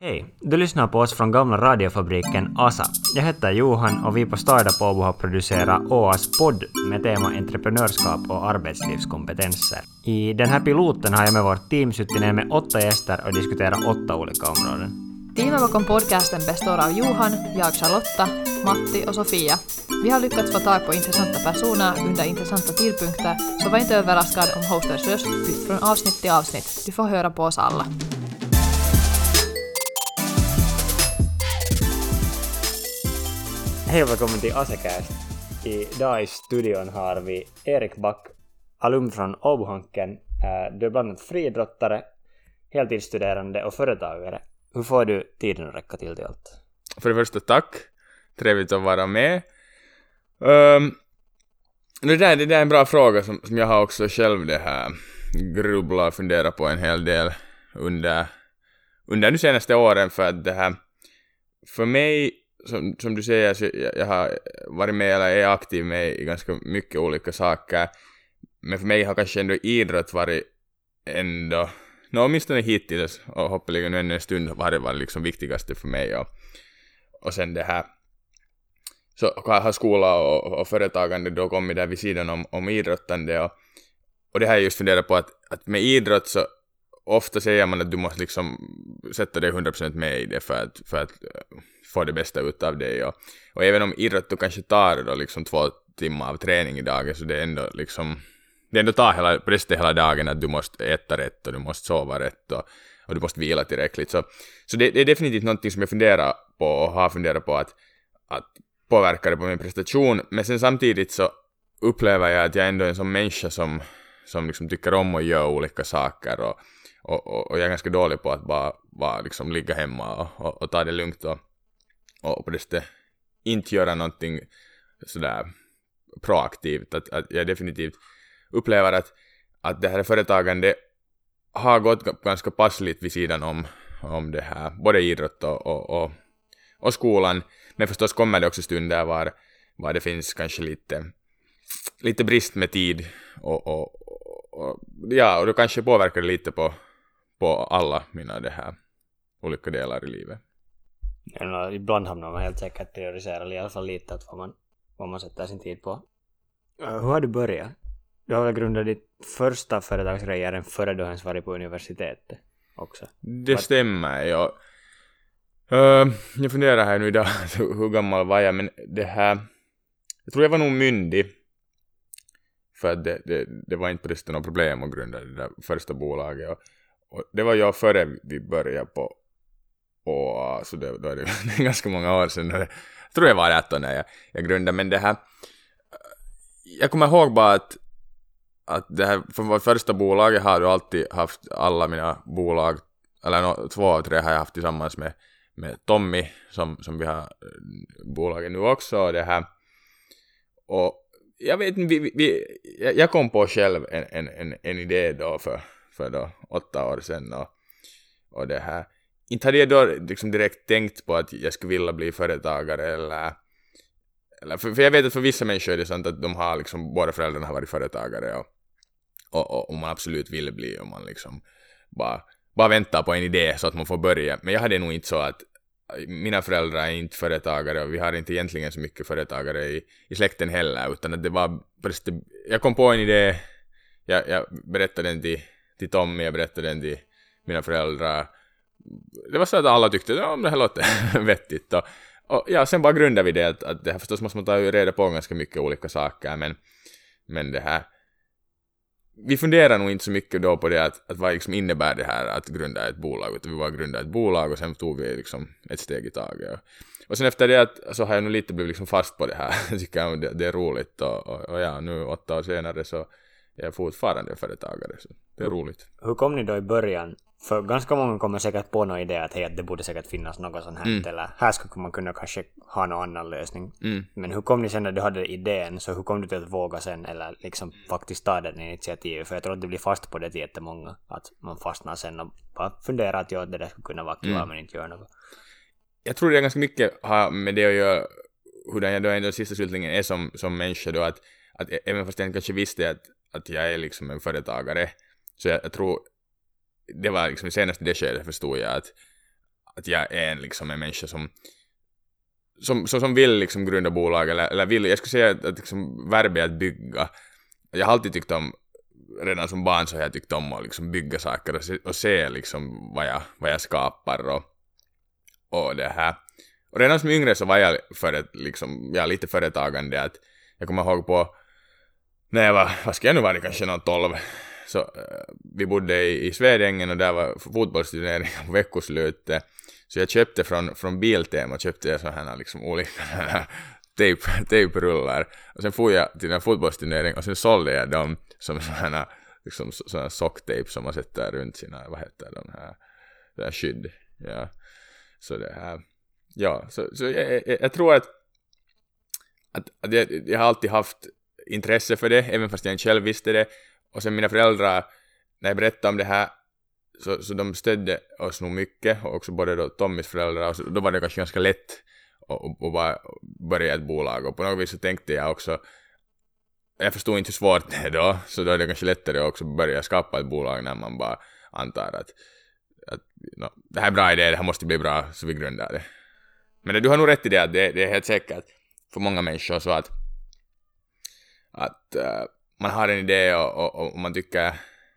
Hej! Du lyssnar på oss från gamla radiofabriken ASA. Jag heter Johan och vi på Starda Åbo har producerat OAS podd med tema entreprenörskap och arbetslivskompetenser. I den här piloten har jag med vårt team suttit ner med åtta gäster och diskuterat åtta olika områden. Teamet bakom podcasten består av Johan, jag Charlotta, Matti och Sofia. Vi har lyckats få tag på intressanta personer under intressanta tidpunkter, så var inte överraskad om hosters röst bytt från avsnitt till avsnitt. Du får höra på oss alla. Hej och välkommen till Asecast. Idag i studion har vi Erik Back, alumn från Åbohanken. Du är bland annat friidrottare, heltidsstuderande och företagare. Hur får du tiden att räcka till till allt? För det första tack. Trevligt att vara med. Um, det, där, det där är en bra fråga som, som jag har också själv det här grubblat och funderat på en hel del under, under de senaste åren för att det här för mig som, som du säger så jag, jag har varit med eller är aktiv med i ganska mycket olika saker. Men för mig har kanske ändå idrott varit ändå no, åtminstone hittills och hoppeligen ännu en stund har det varit liksom viktigaste för mig och, och sen det här så har skola och, och företagande då kommit där vid sidan om, om idrottande och, och det här jag just funderat på att, att med idrott så ofta säger man att du måste liksom sätta dig 100% med i det för att, för att får det bästa ut av dig. och, och även om idrott du kanske tar då liksom två timmar av träning i dagen så det är ändå liksom det ändå tar hela, resten hela dagen att du måste äta rätt och du måste sova rätt och, och du måste vila tillräckligt så, så det, det är definitivt någonting som jag funderar på och har funderat på att, att påverka det på min prestation men sen samtidigt så upplever jag att jag ändå är en sån människa som, som liksom tycker om att göra olika saker och, och, och, och jag är ganska dålig på att bara, bara liksom ligga hemma och, och, och ta det lugnt och, och på det sättet inte göra någonting sådär proaktivt. Att, att jag definitivt upplever att, att det här företagande har gått ganska passligt vid sidan om, om det här, både idrott och, och, och, och skolan. Men förstås kommer det också stunder var, var det finns kanske lite, lite brist med tid och, och, och, ja, och då kanske påverkar det lite på, på alla mina det här olika delar i livet. Eller, ibland hamnar man helt säkert prioriserar i alla fall lite åt vad man, vad man sätter sin tid på. Hur har du börjat? Du har väl grundat ditt första företagsgrej redan före du ens varit på universitetet också? Det Var... stämmer, ja. Uh, jag funderar här nu idag, hur gammal var jag, men det här... Jag tror jag var nog myndig. För att det, det, det var inte precis något problem att grunda det där första bolaget. Och, och det var jag före vi började på och så det, då är det ganska många år sedan. Jag tror jag var 18 när jag, jag grundade, men det här... Jag kommer ihåg bara att, att det här, för vårt första bolag jag har du alltid haft alla mina bolag, eller no, två av tre har jag haft tillsammans med, med Tommy, som, som vi har eh, bolaget nu också, och det här... Och jag vet inte, vi, vi, jag kom på själv en, en, en, en idé då för, för då åtta år sedan och, och det här inte hade jag då liksom direkt tänkt på att jag skulle vilja bli företagare eller, eller för, för jag vet att för vissa människor är det sant att de har liksom, båda föräldrarna har varit företagare och, och, och, och man absolut vill bli och man liksom bara, bara väntar på en idé så att man får börja. Men jag hade nog inte så att mina föräldrar är inte företagare och vi har inte egentligen så mycket företagare i, i släkten heller utan att det var jag kom på en idé, jag, jag berättade den till, till Tommy, jag berättade den till mina föräldrar det var så att alla tyckte att ja, det här låter vettigt. Och, och ja, sen bara grundade vi det att, att det här förstås måste man ta reda på ganska mycket olika saker, men, men det här vi funderar nog inte så mycket då på det att, att vad liksom innebär det här att grunda ett bolag, utan vi bara grundade ett bolag och sen tog vi liksom ett steg i taget. Och, sen efter det att, så har jag nog lite blivit liksom fast på det här, tycker jag det, det är roligt och, och, och, ja, nu åtta år senare så är jag fortfarande företagare, så det är roligt. Hur kom ni då i början för ganska många kommer säkert på någon idé att hej, att det borde säkert finnas något sånt här, mm. eller här skulle man kunna kanske ha någon annan lösning. Mm. Men hur kom ni sen när du hade idén, så hur kom du till att våga sen, eller liksom faktiskt ta den initiativet? För jag tror att det blir fast på det till jättemånga, att man fastnar sen och bara funderar att ja, det där skulle kunna vara kul, mm. men inte gör något. Jag tror det är ganska mycket har med det att göra, hur jag då ändå sista slutningen är som, som människa då, att, att även fast jag kanske visste att, att jag är liksom en företagare, så jag, jag tror det var liksom senast i det skedet förstod jag att, att jag är en, liksom, en människa som som, som, som vill liksom grunda bolag, eller, eller vill, jag skulle säga att, att liksom, verbet att bygga. Jag har alltid tyckt om, redan som barn så har jag tyckt om att liksom bygga saker och se, och se liksom vad jag, vad jag skapar och, och det här. Och redan som yngre så var jag för liksom, jag lite företagande. Att jag kommer ihåg på, när jag var, vad ska jag nu vara, kanske någon tolv, så eh, vi bodde i, i Svedängen och där var fotbollsturneringar på veckoslutet. Så jag köpte från, från Biltema, köpte jag sådana här liksom olika tejp, tejprullar. Och sen får jag till en fotbollsturnering och sen sålde jag dem som sådana liksom, sådana socktejp som man sätter runt sina, vad heter de här, det här skydd. Ja. Så det här, ja, så, så jag, jag, jag tror att, att, att jag, jag har alltid haft intresse för det, även fast jag inte själv visste det. Och sen mina föräldrar, när jag berättade om det här, så, så de stödde oss nog mycket, och också både då Tommys föräldrar, och så, då var det kanske ganska lätt att, att bara börja ett bolag. Och på något vis så tänkte jag också, jag förstod inte hur svårt det är då, så då är det kanske lättare också att börja skapa ett bolag när man bara antar att, att no, det här är en bra idé, det här måste bli bra, så vi grundar det. Men du har nog rätt i det att det, det är helt säkert för många människor så att, att uh, man har en idé och, och, och, man tycker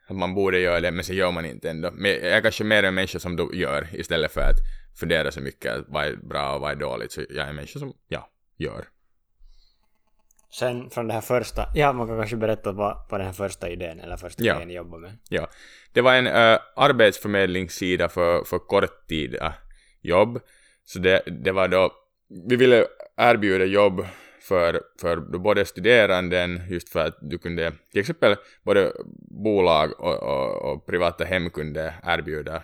att man borde göra det, men så gör man inte ändå. Men jag är kanske mer en människa som du gör istället för att fundera så mycket vad är bra och vad är dåligt. Så jag är en människa som, ja, gör. Sen från det här första, ja man kan kanske berätta vad, vad den här första idén eller första ja. idén ni jobbar med. Ja, det var en uh, arbetsförmedlingssida för, för korttida jobb. Så det, det var då, vi ville erbjuda jobb för, för både studeranden, just för att du kunde, till exempel både bolag och, och, och privata hem kunde erbjuda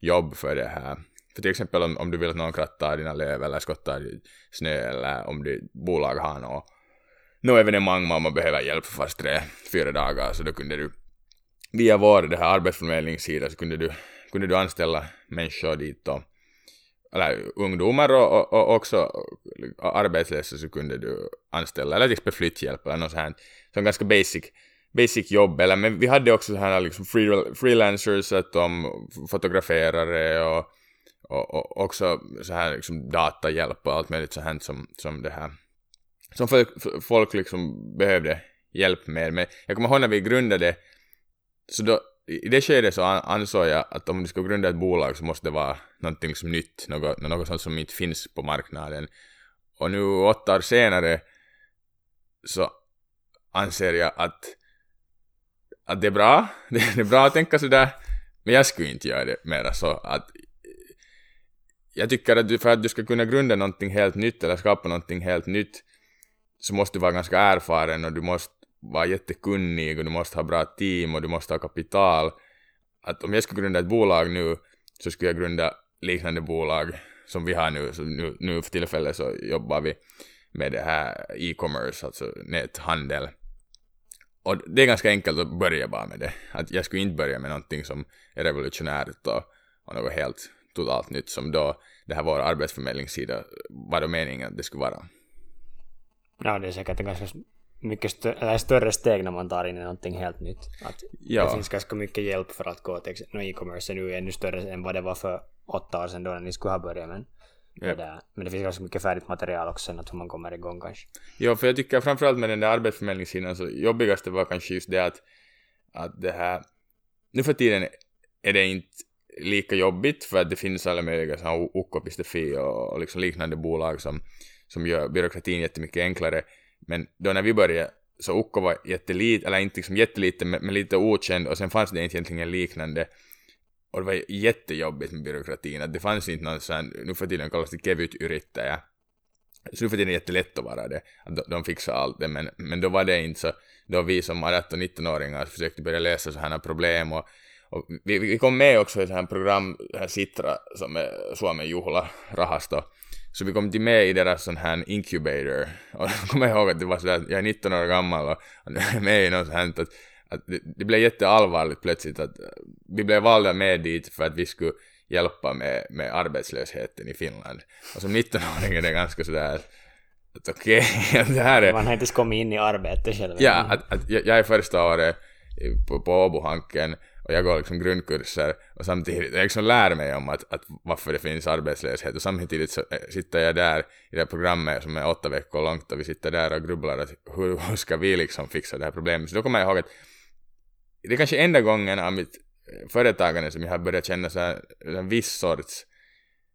jobb för det här. För till exempel om, om du vill att någon krattar dina löv eller skottar snö eller om ditt bolag har något, något evenemang man behöver hjälp för fast tre, fyra dagar så då kunde du via vår det här arbetsförmedlingssida så kunde du, kunde du anställa människor dit och eller ungdomar och, och, och också arbetslösa så kunde du anställa, eller till exempel flytthjälp eller något sånt som ganska basic, basic jobb, eller men vi hade också så här liksom free, freelancers, att de fotograferare och, och, och också så här liksom datahjälp och allt möjligt sånt som, som det här, som folk, folk liksom behövde hjälp med, men jag kommer ihåg när vi grundade, så då i det skedet så ansåg jag att om du ska grunda ett bolag så måste det vara någonting som nytt, något, något sånt som inte finns på marknaden. Och nu åtta år senare så anser jag att, att det är bra, det är bra att tänka sådär, men jag skulle inte göra det mera så att jag tycker att du, för att du ska kunna grunda någonting helt nytt eller skapa någonting helt nytt så måste du vara ganska erfaren och du måste vara jättekunnig och du måste ha bra team och du måste ha kapital. Att om jag skulle grunda ett bolag nu så skulle jag grunda liknande bolag som vi har nu. Så nu, nu för tillfället så jobbar vi med det här e-commerce, alltså näthandel. Och det är ganska enkelt att börja bara med det. Att jag skulle inte börja med någonting som är revolutionärt och, och något helt totalt nytt som då det här vår arbetsförmedlingssida var då meningen att det skulle vara. Ja, det är säkert en ganska mycket stö eller större steg när man tar in någonting helt nytt. Att ja. Det finns ganska mycket hjälp för att gå till no, e-commerce är nu ännu större än vad det var för åtta år sedan då när ni skulle ha börjat. Men, ja. det, men det finns ganska mycket färdigt material också sen att hur man kommer igång kanske. Ja, för jag tycker framförallt med den där arbetsförmedlingssidan så jobbigaste var kanske just det att, att det här, nu för tiden är det inte lika jobbigt för att det finns alla möjliga så OK-Pistefi och, och liksom liknande bolag som, som gör byråkratin jättemycket enklare. Men då när vi började så Ukko var jätteliten, eller inte liksom jätteliten, men, men lite okänd och sen fanns det inte egentligen liknande. Och det var jättejobbigt med byråkratin, att det fanns inte någon sån, nu för tiden kallas det kevyt yrittäjä. Så nu för tiden är det jättelätt att vara det, att de, de fixar allt det, men, men då var det inte så, då vi som 18 19-åringar försökte börja lösa sådana problem och, och vi, vi kom med också i sådana här program, här Sitra, som är Suomen juhlarahasto, så vi kom till med i deras sån här incubator. Och jag kommer ihåg att det var sådär, jag är 19 år gammal och med i något sånt att, att det, det blev jätteallvarligt plötsligt att vi blev valda med dit för att vi skulle hjälpa med, med arbetslösheten i Finland. Och som 19-åring är det ganska sådär att okej, okay, det här är... Man har inte kommit in i arbetet själv. Ja, att, att jag, jag är första året på, på Åbohanken och jag går liksom grundkurser och samtidigt, jag liksom lär mig om att, att varför det finns arbetslöshet och samtidigt så eh, sitter jag där i det här programmet som är åtta veckor långt och vi sitter där och grubblar att hur, hur ska vi liksom fixa det här problemet. Så då kommer jag ihåg att det är kanske enda gången av mitt eh, företagande som jag har börjat känna så här, en viss sorts,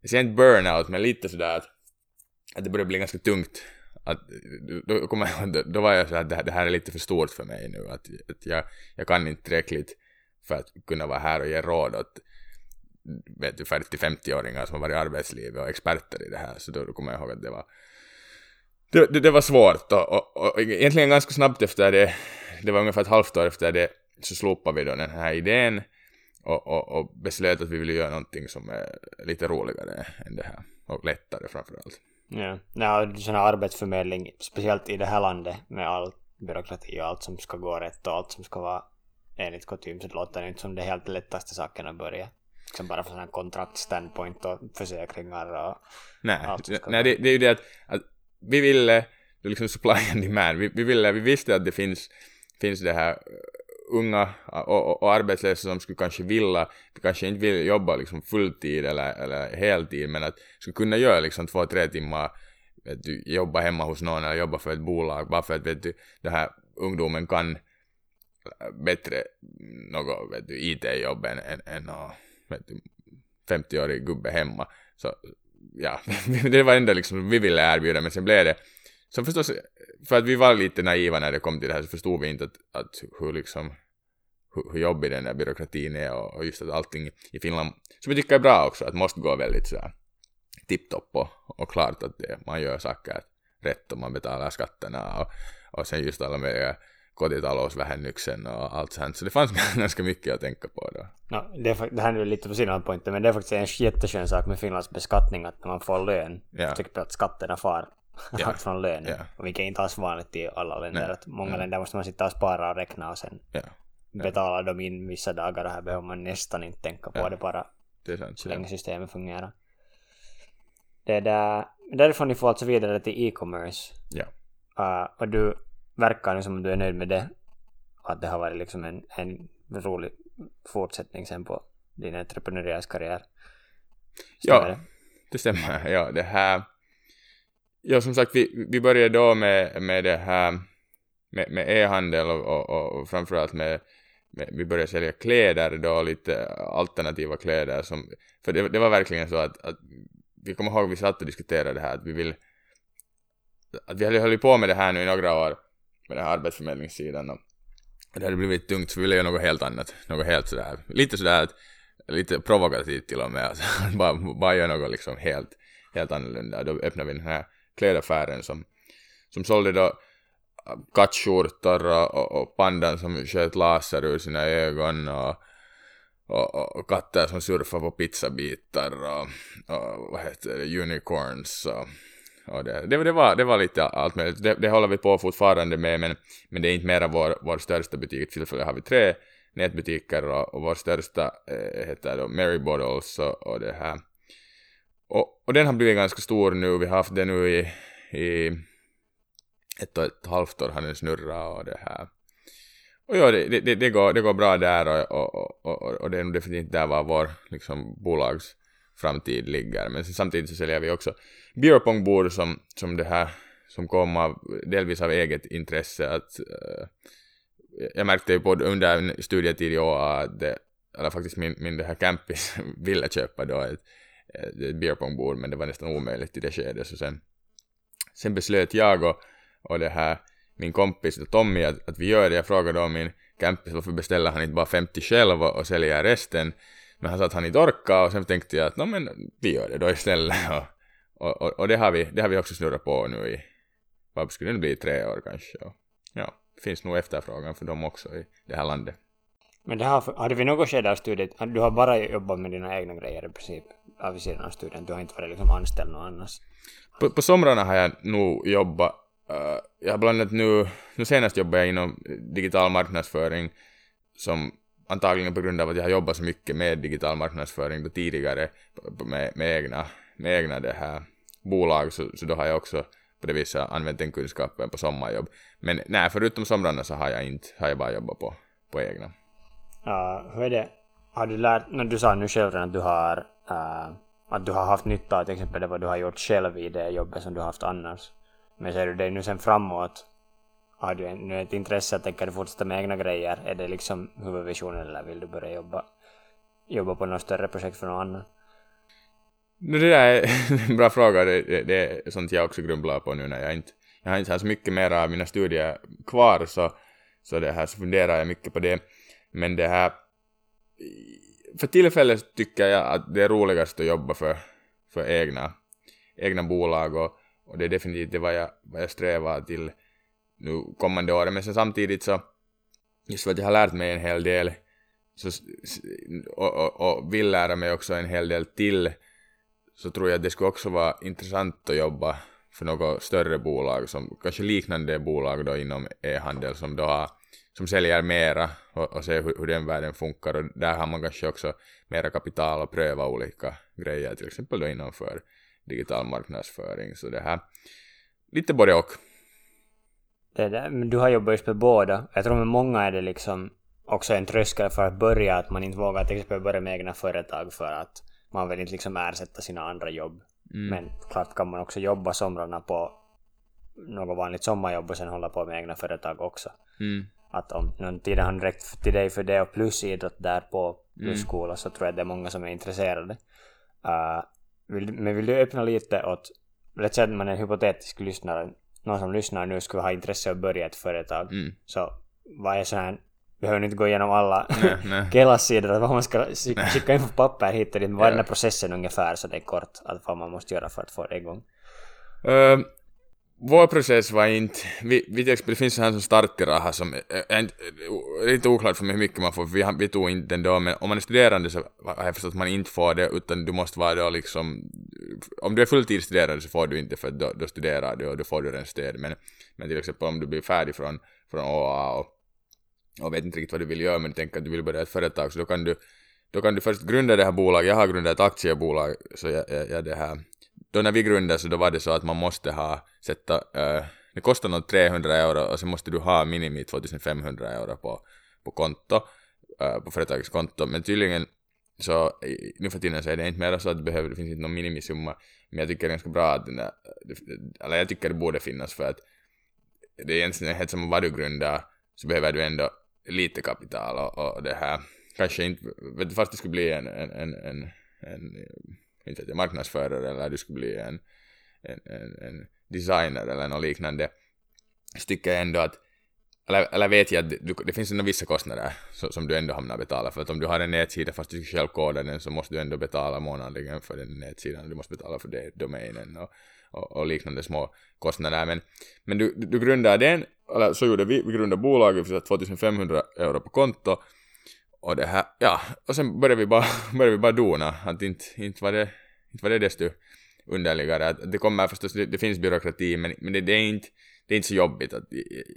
jag säger inte burnout men lite sådär att, att det börjar bli ganska tungt att, eh, då, kommer jag, då, då var jag så att det, det, här är lite för stort för mig nu, att, att jag, jag kan inte tillräckligt för att kunna vara här och ge råd åt vet du, 40-50-åringar som har varit i arbetslivet och experter i det här, så då, då kommer jag ihåg att det var det, det, det var svårt och, och, och, egentligen ganska snabbt efter det, det var ungefär ett halvt år efter det, så slopade vi då den här idén och, och, och beslöt att vi ville göra någonting som är lite roligare än det här och lättare framförallt. Ja, ja sån här arbetsförmedling, speciellt i det här landet med all byråkrati och allt som ska gå rätt och allt som ska vara enligt kutym så det låter det inte som det helt lättaste saken att börja. Liksom bara från en kontraktstandpoint och försäkringar och nej, allt som ska Nej, det, det är ju det att, att vi ville, det är liksom supply and demand, vi, vi ville, vi visste att det finns, finns det här unga och, och, och, arbetslösa som skulle kanske vilja, kanske inte vill jobba liksom fulltid eller, eller heltid men att skulle kunna göra liksom två, tre timmar vet du, jobba hemma hos någon eller jobba för ett bolag bara för att vet du, den här ungdomen kan bättre mm, något vet du, IT-jobb än, än, än vet du, 50-årig gubbe hemma. Så ja, det var ändå liksom vi ville erbjuda men sen blev det så förstås, för att vi var lite naiva när det kom till det här så förstod vi inte att, att hur liksom hur, hur jobbig den där byråkratin är och, och just att allting i Finland, som vi tycker är bra också, att måste gå väldigt sådär tipptopp och, och klart att det, man gör saker rätt och man betalar skatterna och, och sen just alla möjliga kotitalousvähennyksen och allt sånt. Så det fanns ganska mycket att tänka på då. No, det, det här är lite på sidan pointen, men det är faktiskt en jätteskön sak med Finlands beskattning att när man får lön, ja. tycker att skatterna far ja. från lön. Ja. Vilket är inte alls vanligt i alla länder. Att många ja. länder måste man sitta och spara och räkna och sen ja. betala dem in vissa dagar och här behöver man nästan inte tänka på det bara det är sant, så länge systemet fungerar. Det där, därifrån ni får alltså vidare till e-commerce. Ja. Uh, och du verkar som att du är nöjd med det. Och att det har varit liksom en, en rolig fortsättning sen på din entreprenöriella Ja, det? det stämmer. Ja, det här Ja, som sagt, vi, vi började då med, med det här med, med e-handel och, och, och framförallt med, med, vi började sälja kläder då, lite alternativa kläder som, för det, det var verkligen så att, att vi kommer ihåg vi satt och diskuterade det här att vi vill att vi hade hållit på med det här nu i några år med den här arbetsförmedlingssidan och det hade blivit tungt så vi ville göra något helt annat, något helt sådär, lite sådär att, lite provokativt till och med, alltså, bara, bara göra något liksom helt, helt annorlunda. Då öppnade vi den här klädaffären som, som sålde då kattskjortor och, och, och pandan som sköt laser ur sina ögon och, och, och katter som surfar på pizzabitar och, och vad heter det, unicorns och, och det, det, det, var, det var lite allt möjligt. Det, det håller vi på fortfarande med men, men det är inte mera vår, vår största butik. För tillfället har vi tre nätbutiker och, och vår största eh, heter då Mary Bottles och, och det här och, och den har blivit ganska stor nu, vi har haft den nu i, i ett och ett halvt år har den snurrat och det här. Och ja, det, det, det, går, det går bra där och, och, och, och det är nog definitivt där var vår liksom, bolags framtid ligger. Men samtidigt så säljer vi också beerpongbord som, som det här som kom av, delvis av eget intresse att uh, jag märkte ju på under studietid i år att eh, det, eller faktiskt min, min det här campis ville köpa då ett ett beerpongbord men det var nästan omöjligt i det skedet så sen, sen beslöt jag och, och det här min kompis Tommy att, att vi gör det. Jag frågade då min campis varför beställer han inte bara 50 själv och, och säljer resten. Men han sa att han inte orkar och sen tänkte jag att no, men vi gör det då istället. Och, och, och det, har vi, det har vi också snurrat på nu i, vad skulle det bli, tre år kanske. Och, ja, det finns nog efterfrågan för dem också i det här landet. Men det har, hade vi något skede av studiet, du har bara jobbat med dina egna grejer i princip, av sidan av studien, du har inte varit liksom anställd någon annars? På, på somrarna har jag nog jobbat, uh, jag har bland annat nu, nu senast jobbade jag inom digital marknadsföring, som antagligen på grund av att jag har jobbat så mycket med digital marknadsföring då tidigare med, med egna, med egna det här bolag, så, så då har jag också på det viset använt den kunskapen på sommarjobb. Men nej, förutom somrarna så har jag inte, har jag bara jobbat på, på egna. Uh, hur är det? Har du lärt, när du sa nu själv redan att du har uh, att du har haft nytta av till exempel det vad du har gjort själv i det jobbet som du har haft annars. Men ser du dig nu sen framåt, har du nu ett intresse att du fortsätta med egna grejer? Är det liksom huvudvisionen eller vill du börja jobba, jobba på något större projekt för någon annan? No, det där är en bra fråga, det, det, det är sånt jag också grubblar på nu när jag inte, jag har inte så mycket mer av mina studier kvar så, så det här så funderar jag mycket på det. Men det här, för tillfället tycker jag att det är roligast att jobba för, för egna, egna bolag och, och det är definitivt det vad jag, vad jag strävar till nu kommande åren. Men sen samtidigt så, just för att jag har lärt mig en hel del så, och, och, och vill lära mig också en hel del till så tror jag att det skulle också vara intressant att jobba för något större bolag, som kanske liknande bolag då inom e-handel som då har, som säljer mera och, och ser hur, hur den världen funkar och där har man kanske också mera kapital att pröva olika grejer, till exempel då inom för digital marknadsföring, så det här lite både och. Det där, men du har jobbat just med båda. Jag tror med många är det liksom också en tröskel för att börja, att man inte vågar till exempel börja med egna företag för att man vill inte liksom ersätta sina andra jobb. Mm. Men klart kan man också jobba somrarna på något vanligt sommarjobb och sen hålla på med egna företag också. Mm. Att om någon tid har räckt till dig för det och plus idrott där på plus mm. skola så tror jag det är många som är intresserade. Uh, vill, men vill du öppna lite åt, låt säga att man är en hypotetisk lyssnare, någon som lyssnar nu skulle ha intresse att börja ett företag. Mm. Så vad är så här behöver inte gå igenom alla Kelas sidor, vad man ska skicka in på papper hit och dit. Vad är den här processen ungefär så det är kort, att vad man måste göra för att få det igång? Uh, vår process var inte, vi, vi det finns så här som startiraha som är inte, lite oklart för mig hur mycket man får, vi, vi tog inte den då, men om man är studerande så har jag förstått att man inte får det, utan du måste vara då liksom, om du är fulltidsstuderande så får du inte för då, då studerar du och då får du den stöd, men, men till exempel om du blir färdig från, från OA och och vet inte riktigt vad du vill göra men du tänker att du vill börja ett företag så då kan du då kan du först grunda det här bolaget, jag har grundat ett aktiebolag så jag, jag, jag det här då när vi grundade så då var det så att man måste ha sätta äh, eh, det kostar nog 300 euro och så måste du ha minimi 2500 euro på, på konto, äh, på företagets konto. Men tydligen så nu för tiden så är det inte mer så att det behöver, det finns inte någon minimisumma. Men jag tycker det är ganska bra att den där, eller jag tycker det borde finnas för att det är egentligen helt som vad du grundar så behöver du ändå lite kapital och, och det här kanske inte, fast det skulle bli en, en, en, en, en inte att jag, marknadsförare eller du skulle bli en, en, en, en designer eller något liknande. Så tycker jag ändå att eller, eller vet jag att det, det finns ändå vissa kostnader som, som du ändå hamnar betala för. Att om du har en nätsida fast du själv kodar den så måste du ändå betala månadligen för den nätsidan, du måste betala för det, domänen och, och, och, liknande små kostnader. Men, men du, du grundar den eller så gjorde vi, vi grundade bolaget, vi satte 2500 euro på konto och det här, ja, och sen började vi bara, började vi bara dona, att inte, inte var det, inte var det desto underligare, att det kommer förstås, det, det finns byråkrati, men, men det, det, är inte, det är inte så jobbigt, att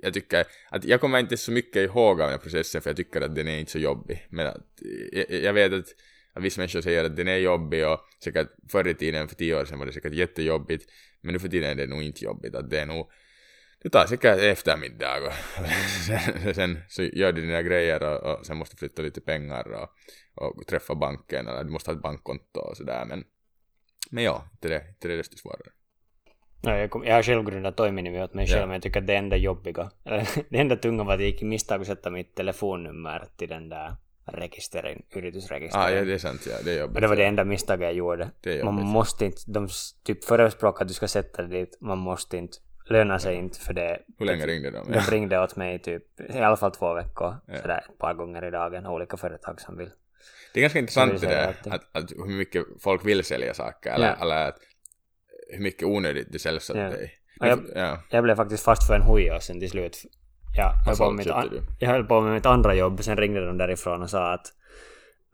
jag tycker, att jag kommer inte så mycket ihåg av den här processen, för jag tycker att den är inte så jobbig, men att, jag, jag vet att, att vissa människor säger att den är jobbig och säkert förr i tiden, för tio år sedan var det säkert jättejobbigt, men nu för tiden är det nog inte jobbigt, att det är nog det tar säkert eftermiddag och sen, sen så gör du dina grejer och, och sen måste du flytta lite pengar och, och träffa banken eller du måste ha ett bankkonto och sådär men men ja, inte det, inte det desto svårare. Ja, jag, kom, jag har själv grundat Toiminimi åt mig själv, ja. men jag tycker att det enda jobbiga, det enda tunga var att jag gick i misstag att sätta mitt telefonnummer till den där registrering, yritysregistrering. Ah, ja, det är sant, ja, det är jobbigt. Och det var det enda misstaget jag gjorde. man måste inte, de typ förespråkar att du ska sätta det dit, man måste inte lönar sig inte för det. Hur länge ringde de? De ringde åt mig typ i alla fall två veckor, ja. sådär ett par gånger i dagen, olika företag som vill. Det är ganska intressant det där, att, att, hur mycket folk vill sälja saker, eller, ja. eller att, hur mycket onödigt det säljs åt ja. dig. Jag, ja. jag blev faktiskt fast för en huja sen till slut. Ja, jag, med mitt, jag höll på med mitt andra jobb, sen ringde de därifrån och sa att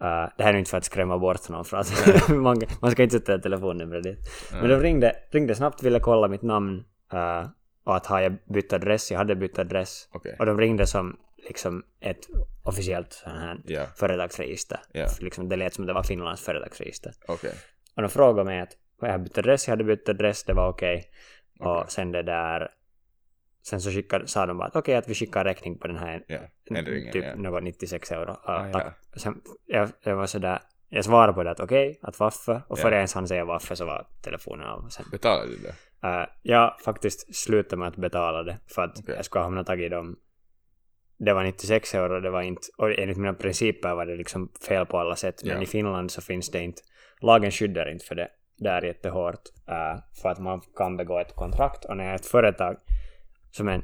Uh, det här är inte för att skrämma bort någon för att man, man ska inte sätta telefonnumret dit. Men de ringde, ringde snabbt, ville kolla mitt namn Uh, och att har jag bytt adress, jag hade bytt adress. Okay. Och de ringde som liksom ett officiellt sån här yeah. företagsregister. Yeah. Liksom det lät som det var Finlands företagsregister. Okay. Och de frågade mig att jag hade bytt adress, jag hade bytt adress, det var okej. Okay. Och sen det där sen så skickade, sa de bara att okej okay, att vi skickar räkning på den här Ja, ändringen, typ ja. något 96 euro. Ja, Ah, ja. Sen, jag, jag var sådär, jag svarade på det att okej, att varför, och Ja. före ens han säga varför så var telefonen av. Sen, Betalar du det? uh, jag faktiskt slutade med att betala det för att Okej. jag skulle hamna tag i dem. Det var 96 euro, det var inte, och enligt mina principer var det liksom fel på alla sätt, men Ja. i Finland så finns det inte, lagen skyddar inte för det där jättehårt, uh, för att man kan begå ett kontrakt, och när jag är ett företag, som en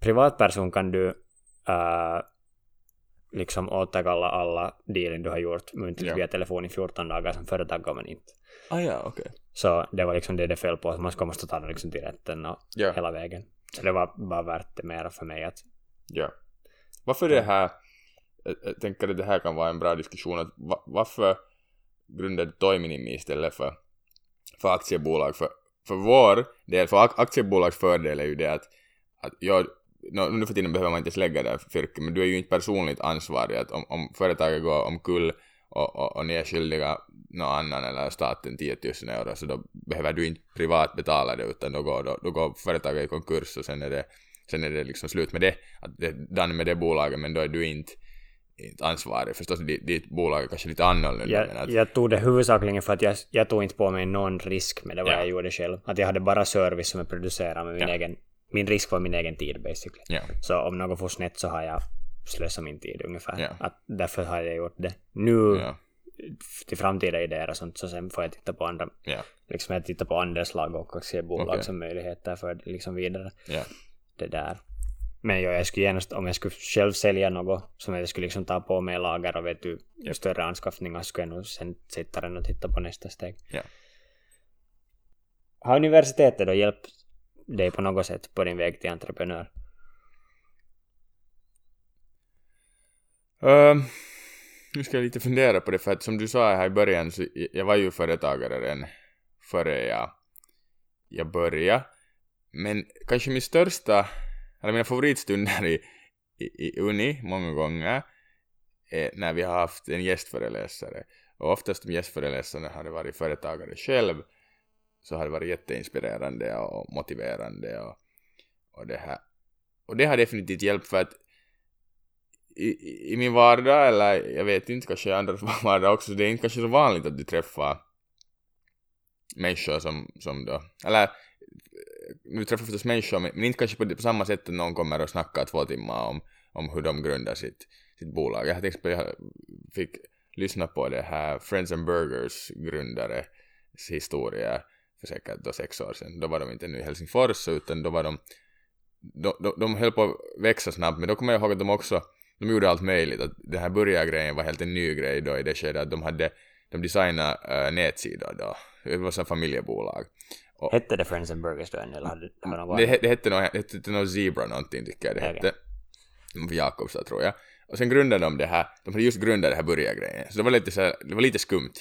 privatperson kan du uh, liksom återkalla alla dealen du har gjort muntligt Ja. via telefon i 14 dagar, som företag går man inte. Ah ja, okej. Så det var liksom det det föll på, att man ska måste ta det liksom till rätten och Ja. hela vägen. Så det var bara värt det mera för mig att Ja. Varför det här, jag, jag tänker att det här kan vara en bra diskussion, att va, varför grundade Toiminimi istället för, för aktiebolag? För, för vår del, för ak- aktiebolags fördel är ju det att, att jag, nå, nu för tiden behöver man inte ens lägga det fyrke, men du är ju inte personligt ansvarig att om, om företaget går omkull och, och, och ni är skyldiga någon annan eller staten 10 000 euro så då behöver du inte privat betala det utan då går, då, då går företaget i konkurs och sen är det, sen är det liksom slut med det. Att det är done med det bolaget men då är du inte, inte ansvarig. Förstås ditt, ditt bolag är kanske lite annorlunda men jag, att, jag tog det huvudsakligen för att jag, jag tog inte på mig någon risk med det vad Ja. jag gjorde själv. Att jag hade bara service som jag producerade med min Ja. egen, min risk var min egen tid basically. ja, Så om något får snett så har jag slösat min tid ungefär. Ja. Att därför har jag gjort det. Nu ja, till framtida idéer och sånt så sen får jag titta på andra liksom jag tittar på andelslag och aktiebolag Okej. som möjligheter för liksom vidare det där. Men ja, jag skulle genast, om jag skulle själv sälja något som jag skulle liksom ta på mig lager och vet du, större anskaffningar skulle jag nog sen sitta och titta på nästa steg. Har universitetet då hjälpt dig på något sätt på din väg till entreprenör? Ehm, nu ska jag lite fundera på det för att som du sa här i början så jag- jag var ju företagare redan före jag, jag började. Men kanske min största, eller mina favoritstunder i, i, i uni många gånger är när vi har haft en gästföreläsare. Och oftast de gästföreläsarna har det varit företagare själv så har det varit jätteinspirerande och motiverande och, och det här. Och det har definitivt hjälpt för att i, i- min vardag, eller jag vet inte, kanske i andras vardag också, det är inte kanske så vanligt att du träffar människor som, som då, eller eh, nu träffar förstås människor, men inte kanske på, på samma sätt att någon kommer och snackar två timmar om, om hur de grundar sitt, sitt bolag. Jag tänkte jag fick lyssna på det här Friends and Burgers grundares historia för säkert då sex år sedan. Då var de inte ännu i Helsingfors utan då var de de, de, de höll på att växa snabbt men då kommer jag ihåg att de också de gjorde allt möjligt. Att den här burgargrejen var helt en ny grej då i det skedet att de hade de designade uh, nätsidor då. Det var så familjebolag. Hette det Friends and Burgers då än, eller hade det Det, he- det hette nog, hette nog Zebra någonting tycker jag det Okej. hette. Jakobstad tror jag. Och sen grundade de det här, de hade just grundat det här burgargrejen. Så det var lite så här, det var lite skumt.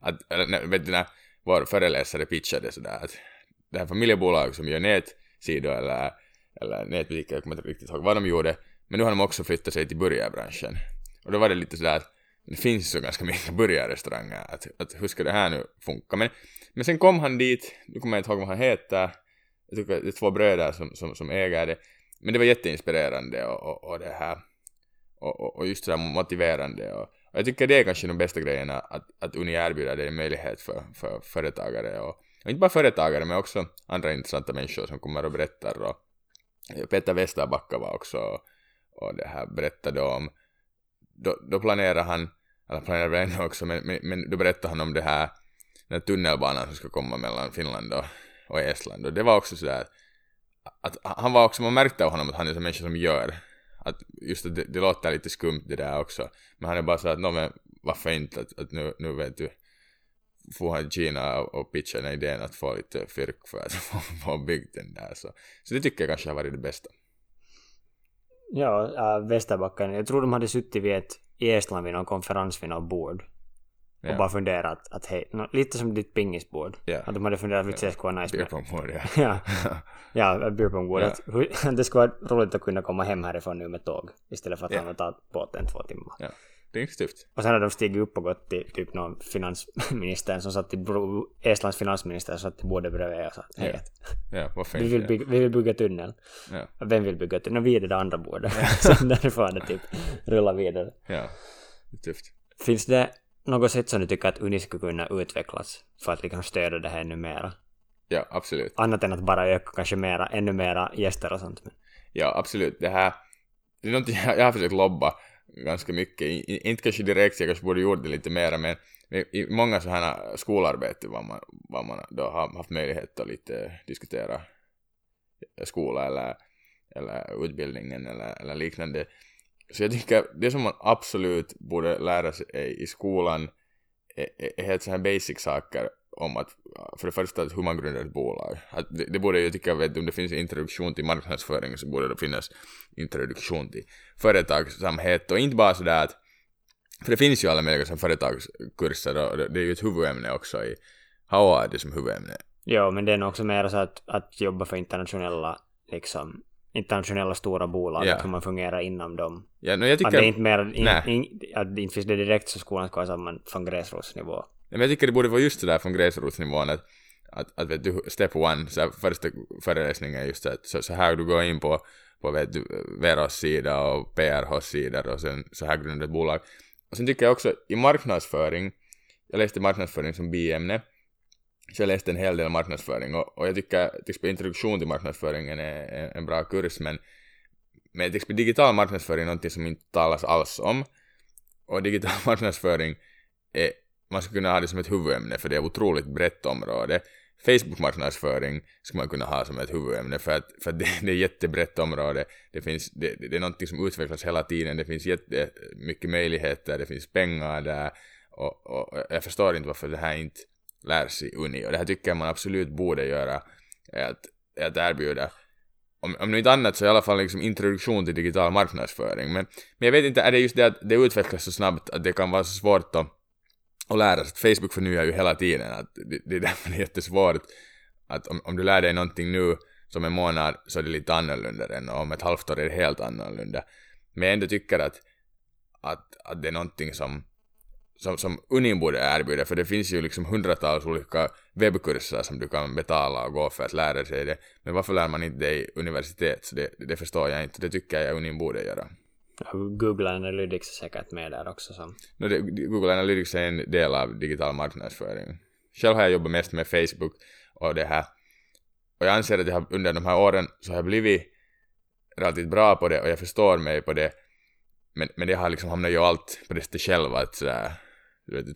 Att, eller, vet du när vår föreläsare pitchade sådär att det här familjebolag som gör nätsidor eller, eller nätbutiker, jag kommer inte riktigt ihåg vad de gjorde. Men nu har de också flyttat sig till burgarbranschen. Och då var det lite sådär att det finns så ganska mycket burgarrestauranger, att, att hur ska det här nu funka? Men, men sen kom han dit, nu kommer jag inte ihåg vad han heter, jag tycker det är två bröder som, som, som äger det. Men det var jätteinspirerande och, och, och det här och, och, och just sådär motiverande och, och jag tycker det är kanske de bästa grejerna att, att Uni erbjuder. Dig en möjlighet för, för företagare och, och inte bara företagare men också andra intressanta människor som kommer och berättar. Och Peter Westerbacka var också och det här berättade om. Då, då planerar han eller planerar väl ännu också men, men, men då berättade han om det här den här tunnelbanan som ska komma mellan Finland och, och Estland. Och det var också sådär att han var också, man märkte av honom att han är en människa som gör att just att det, det låter lite skumt det där också men han är bara så att men varför inte att, att nu, nu vet du får han till Kina och, och pitcha den idén att få lite fyrk för att få, få byggt den där så, så det tycker jag kanske har varit det bästa Ja, äh, Västerbacken. Jag tror de hade suttit vid ett, i Estland vid någon konferens vid något bord. Och Ja. bara funderat att hej, nå, lite som ditt pingisbord. Ja. Att de hade funderat att det skulle vara nice beer med. pong board, ja. Ja, ja beerpongbord. Ja. Att Det skulle vara roligt att kunna komma hem härifrån nu med tåg istället för att Ja. han har tagit båten två timmar. Ja. Det är inte stift. Och sen har de stigit upp och gått till typ någon finansminister som satt i bro, Estlands finansminister som satt i bordet bredvid och sa hej, Ja. Ja, varför vi, vill bygga, vi vill bygga tunnel. Ja. Vem vill bygga tunnel? No, vi är det där andra bordet. Sen därifrån det typ rullar vidare. Ja, det är tufft. Finns det något sätt som du tycker att Uni skulle kunna utvecklas för att liksom stödja det här ännu mera? Ja, absolut. Annat än att bara öka kanske mera, ännu mera gäster och sånt. Ja, absolut. Det här, det är någonting jag, jag har försökt lobba ganska mycket. I, inte kanske direkt, jag kanske borde gjort det lite mera, men i, i många sådana skolarbeten var man, var man då har haft möjlighet att lite diskutera skola eller, eller utbildningen eller, eller liknande. Så jag tycker det som man absolut borde lära sig i skolan är, e, är- e, helt sådana basic saker om att äh, för det första hur man grundar ett bolag. Att äh, det, det borde jag tycka, vet, om det finns introduktion till marknadsföring så borde det finnas introduktion till företagsamhet och inte bara sådär att för det finns ju alla möjliga som företagskurser och det, är ju ett huvudämne också i HA är det som huvudämne. Jo, men det är nog också mer så att, att jobba för internationella, liksom, internationella stora bolag, Ja. att hur man fungerar inom dem. Ja, no, jag Att tycker, det är inte mer, in, in, att det inte finns det direkt så skolan ska ha samman från gräsrotsnivå. men jag tycker det borde vara just sådär från gräsrotsnivån att att, att vet du, step one, så här, första föreläsningen är just att så, så här du går in på, på vet du, Veros sida och PRHs sidor och sen så här grundar bolag. Och sen tycker jag också i marknadsföring, jag läste marknadsföring som biämne, så jag läste en hel del marknadsföring och, och jag tycker till exempel introduktion till marknadsföringen är en, en bra kurs men, men till exempel digital marknadsföring är någonting som inte talas alls om och digital marknadsföring är, man skulle kunna ha det som ett huvudämne för det är ett otroligt brett område. Facebook-marknadsföring skulle man kunna ha som ett huvudämne för att, för att det, det är ett jättebrett område. Det, finns, det, det det är någonting som utvecklas hela tiden, det finns jättemycket möjligheter, det finns pengar där och, och jag förstår inte varför det här inte lärs i Uni och det här tycker jag man absolut borde göra är att, är att erbjuda om, om nu inte annat så i alla fall liksom introduktion till digital marknadsföring. Men, men jag vet inte, är det just det att det utvecklas så snabbt att det kan vara så svårt att, att lära sig. Facebook förnyar ju hela tiden, att det, det är därför det är jättesvårt. Att om, om du lär dig någonting nu som en månad så är det lite annorlunda än om ett halvt år är det helt annorlunda. Men jag ändå tycker att, att, att det är någonting som som, som Unin borde erbjuda, för det finns ju liksom hundratals olika webbkurser som du kan betala och gå för att lära sig det. Men varför lär man inte det i universitet? Så det, det förstår jag inte. Det tycker jag Unin borde göra. Google Analytics är säkert med där också. Som. No, det, Google Analytics är en del av digital marknadsföring. Själv har jag jobbat mest med Facebook och det här. Och jag anser att jag har, under de här åren så har jag blivit relativt bra på det och jag förstår mig på det. Men, men det har liksom hamnat ju allt på det själv att sådär,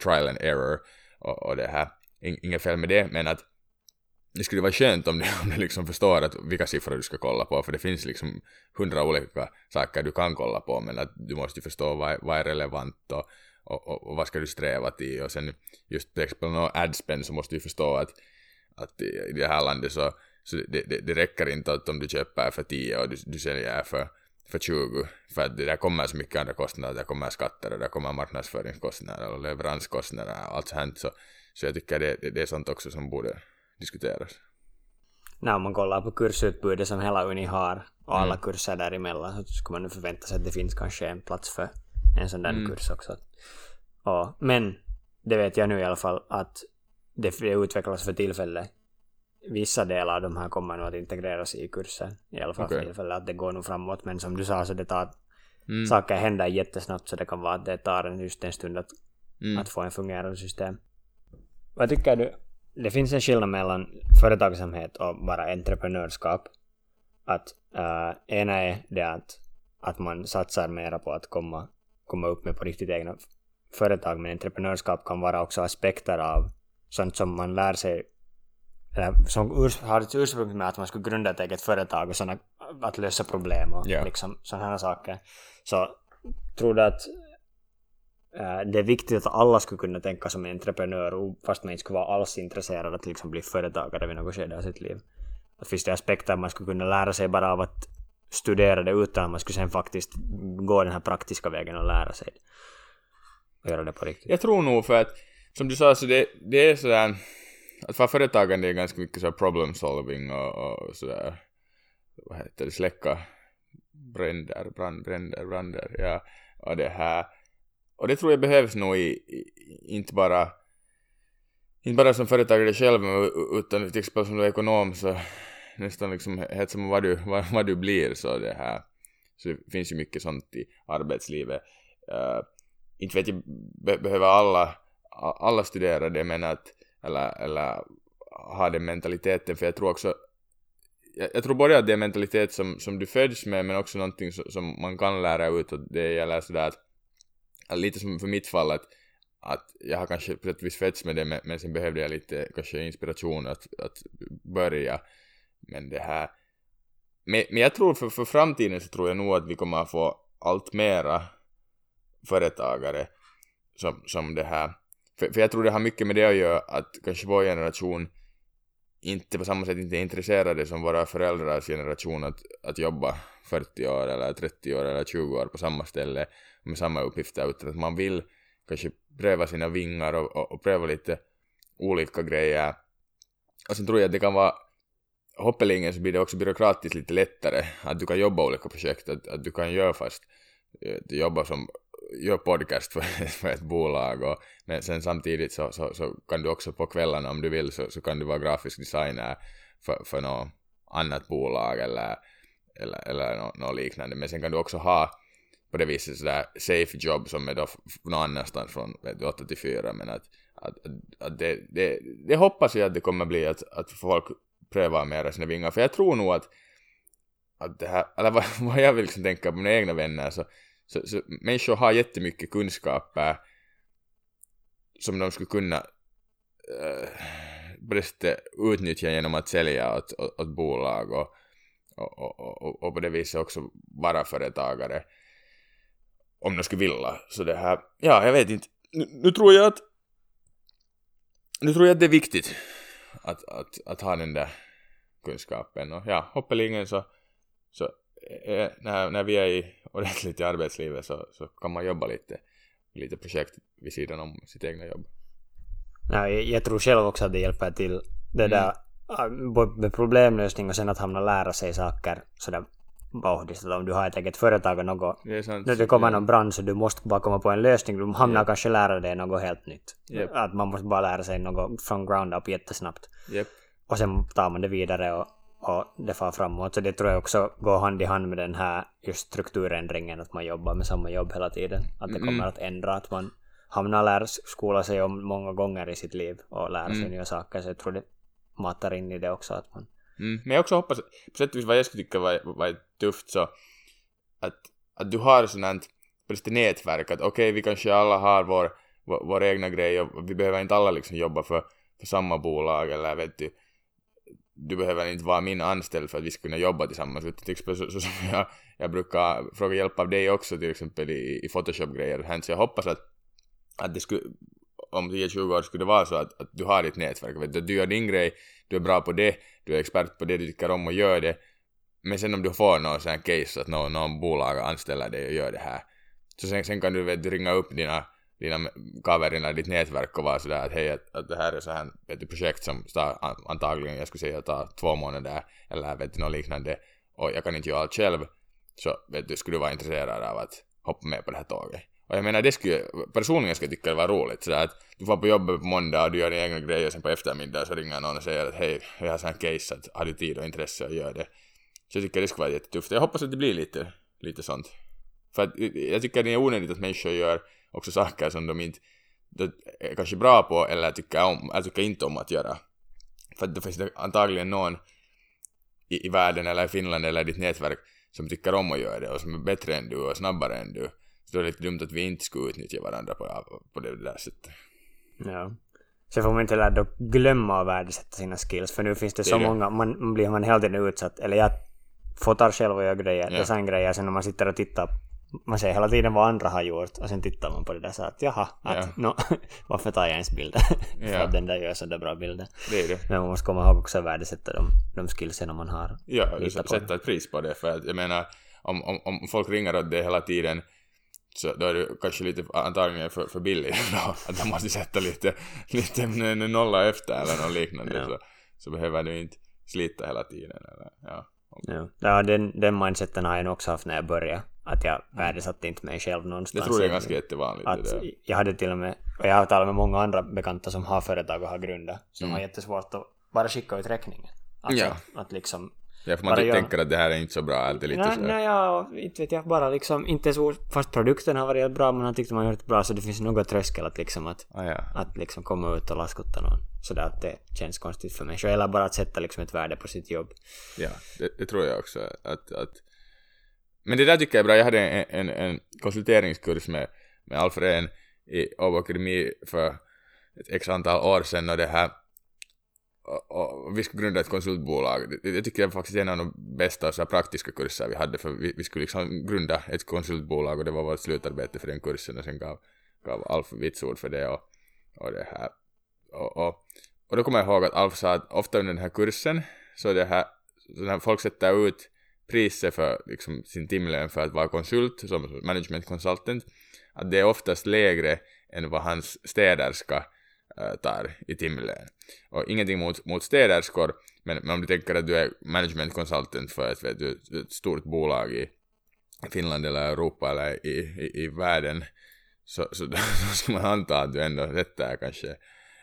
trial and error och, och det här. Inget fel med det, men att det skulle vara skönt om du, om du liksom förstår att vilka siffror du ska kolla på, för det finns liksom hundra olika saker du kan kolla på, men att du måste ju förstå vad, vad är relevant och, och, och, och vad ska du sträva till, och sen just till exempel no, adspend så måste du förstå att, att i det här landet så, så det, det, det räcker inte att om du köper för 10 och du, du säljer för, för 20, för att det där kommer så mycket andra kostnader, där kommer skatter och där kommer marknadsföringskostnader och leveranskostnader och allt sånt, så, så jag tycker det, det, det är sånt också som borde diskuteras. När man kollar på kursutbudet som hela Uni har och alla Mm. kurser däremellan så skulle man nu förvänta sig att det finns kanske en plats för en sån där Mm. kurs också. Och, men det vet jag nu i alla fall att det, det utvecklas för tillfället. Vissa delar av de här kommer nog att integreras i kursen. I alla fall Okej. för tillfället att det går nog framåt. Men som du sa så det tar Mm. saker händer jättesnabbt så det kan vara att det tar en just en stund att, Mm. att få en fungerande system. Vad tycker du? Det finns en skillnad mellan företagsamhet och bara entreprenörskap. Att äh, ena är det att, att man satsar mera på att komma, komma upp med på riktigt egna företag, men entreprenörskap kan vara också aspekter av sånt som man lär sig som urs- har ett ursprung med att man skulle grunda ett eget företag och såna, att lösa problem och Ja. liksom sådana här saker. Så tror du att det är viktigt att alla skulle kunna tänka som entreprenör fast man inte skulle vara alls intresserad att liksom bli företagare vid något skede av sitt liv? Att finns det aspekter man skulle kunna lära sig bara av att studera det utan att man skulle sen faktiskt gå den här praktiska vägen och lära sig det. Och göra det på riktigt. Jag tror nog för att, som du sa, så det, det är sådär, att vara företagande är ganska mycket så problem solving och, och sådär, vad heter det, släcka bränder, brand, bränder, bränder, ja, och det här, och det tror jag behövs nog i, i inte bara inte bara som företagare själv utan till exempel som du är ekonom så nästan liksom helt som vad du, vad, vad du blir så det här. Så det finns ju mycket sånt i arbetslivet. Uh, inte vet jag be, behöver alla alla studera det men att eller, eller ha den mentaliteten för jag tror också jag, jag tror både att det är en mentalitet som, som du föds med men också någonting som, som man kan lära ut och det gäller sådär att, att lite som för mitt fall att, att jag har kanske på sätt vis fötts med det men, men sen behövde jag lite kanske inspiration att, att börja men det här. Men, men jag tror för, för framtiden så tror jag nog att vi kommer att få allt mera företagare som, som det här för, för jag tror det har mycket med det att göra att kanske vår generation inte på samma sätt inte är intresserade som våra föräldrars generation att, att jobba 40 år eller 30 år eller 20 år på samma ställe med samma uppgifter utan att man vill kanske pröva sina vingar och, och, och pröva lite olika grejer. Och sen tror jag att det kan vara hoppelingen så blir det också byråkratiskt lite lättare att du kan jobba olika projekt, att, att du kan göra fast eh, du jobbar som gör podcast för, för ett bolag och men sen samtidigt så, så, så kan du också på kvällarna om du vill så, så kan du vara grafisk designer för, för något annat bolag eller, eller, eller något, något liknande. Men sen kan du också ha på det viset sådär safe jobb som är då någon annanstans från 8 till 4 men att, att, att det, det, det hoppas jag att det kommer bli att, att folk prövar mera sina vingar. För jag tror nog att att det här, eller vad, vad jag vill liksom tänka på mina egna vänner så så, så människor har jättemycket kunskaper som de skulle kunna äh, utnyttja genom att sälja åt, åt, åt bolag och, och, och, och, på det viset också vara företagare om de skulle vilja. Så det här, ja, jag vet inte. Nu, nu tror jag att nu tror jag att det är viktigt att, att, att ha den där kunskapen och ja, hoppeligen så, så eh, när, när vi är i, ordentligt i arbetslivet så, så kan man jobba lite, lite projekt vid sidan om sitt egna jobb. Ja, jag, tror själv också att det hjälper till det mm. där ah, med problemlösning och sen att hamna lära sig saker sådär vauhdistat om du har ett eget företag och något, det sant, när det kommer ja. någon brand så du måste bara komma på en lösning, du hamnar yep. kanske lära dig något helt nytt. Yep. Att man måste bara lära sig något från ground up jättesnabbt. Yep. Och sen tar man det vidare och och det far framåt. Så det tror jag också går hand i hand med den här just strukturändringen, att man jobbar med samma jobb hela tiden. Att det kommer mm. att ändra, att man hamnar lär skola sig om många gånger i sitt liv och lär sig mm. nya saker. Så jag tror det matar in i det också att man... Mm. Men jag också hoppas, på sätt och vis vad jag skulle tycka var, var tufft så att, att du har sådant nätverk att okej okay, vi kanske alla har vår, vår, vår egna grej och vi behöver inte alla liksom jobba för, för samma bolag eller vet du du behöver inte vara min anställd för att vi ska kunna jobba tillsammans. Till exempel så, så som jag, jag brukar fråga hjälp av dig också till exempel i, i Photoshop-grejer. Så jag hoppas att, att det skulle, om 10-20 år skulle det vara så att, att du har ditt nätverk. Vet du, du gör din grej, du är bra på det, du är expert på det, du tycker om och gör det. Men sen om du får någon sån här case att någon, någon bolag anställer dig och gör det här. Så sen, sen kan du, vet, du ringa upp dina dina kaverina, ditt nätverk och vara sådär att hej, att, att det här är så här ett projekt som tar, antagligen, jag skulle säga, tar två månader eller vet du, något liknande och jag kan inte göra allt själv så vet du, skulle du vara intresserad av att hoppa med på det här tåget. Och jag menar, det skulle, personligen skulle jag tycka det var roligt sådär att du får på jobbet på måndag och du gör dina egna grejer och sen på eftermiddag så ringer någon och säger att hej, jag har sån här case att har du tid och intresse att göra det. Så jag tycker det skulle vara jättetufft. Jag hoppas att det blir lite, lite sånt. För att jag tycker det är onödigt att människor gör också saker som de inte de är kanske bra på eller tycker, om, eller tycker inte om att göra. För då finns det antagligen någon i, i världen eller i Finland eller i ditt nätverk som tycker om att göra det och som är bättre än du och snabbare än du. Så då är det lite dumt att vi inte skulle utnyttja varandra på, på det där sättet. Ja. Så får man inte heller glömma att värdesätta sina skills för nu finns det så det många, man blir man hela tiden utsatt, eller jag fotar själv och gör grejer, ja. designgrejer, sen när man sitter och tittar man ser hela tiden vad andra har gjort och sen tittar man på det där så att jaha, att, ja. no, varför tar jag ens bilder? för att den där gör sådär bra bilder. Det är det. Men man måste komma ihåg också att värdesätta de, de skillsen man har. Ja, sätta ett pris på det för att jag menar om, om, om folk ringer åt det hela tiden så då är det kanske lite antagligen för, för billigt då, att de måste sätta lite, lite nolla efter eller något liknande ja. så, så behöver du inte slita hela tiden eller ja. Ja, ja den, den mindseten har jag nog också haft när jag började att jag värdesatte inte mig själv någonstans. Det tror jag är ganska jättevanligt. Att jag hade till och med, och jag har talat med många andra bekanta som har företag och har grundat, som Mm. har jättesvårt att bara skicka ut räkningen. Alltså Ja. att, att liksom Ja, för man bara typ tänker att det här är inte så bra, är lite Nej, så. nej, ja, inte vet jag. Bara liksom, inte så, fast produkten har varit bra, men han tyckte man gjort bra, så det finns något tröskel att liksom att, Ah, ja. att liksom komma ut och laskutta någon. Sådär att det känns konstigt för människor. Eller bara att sätta liksom ett värde på sitt jobb. Ja, det, det tror jag också. Att, att... Men det där tycker jag är bra. Jag hade en, en, en konsulteringskurs med, med Alfred i Åbo Akademi för ett x antal år sedan och det här och, och vi skulle grunda ett konsultbolag. Det, det tycker jag faktiskt är en av de bästa så här praktiska kurser vi hade för vi, vi skulle liksom grunda ett konsultbolag och det var vårt slutarbete för den kursen och sen gav, gav Alf vitsord för det och, och det här. Och, och, och då kommer jag ihåg att Alf sa att ofta under den här kursen så det här, så när folk sätter ut priset för liksom, sin timlön för att vara konsult, som management consultant, att det är oftast lägre än vad hans städerska äh, tar i timlön. Och ingenting mot, mot städerskor, men, men om du tänker att du är management consultant för ett, vet du, ett stort bolag i Finland eller Europa eller i, i, i världen, så, så då, ska man anta att du ändå sätter kanske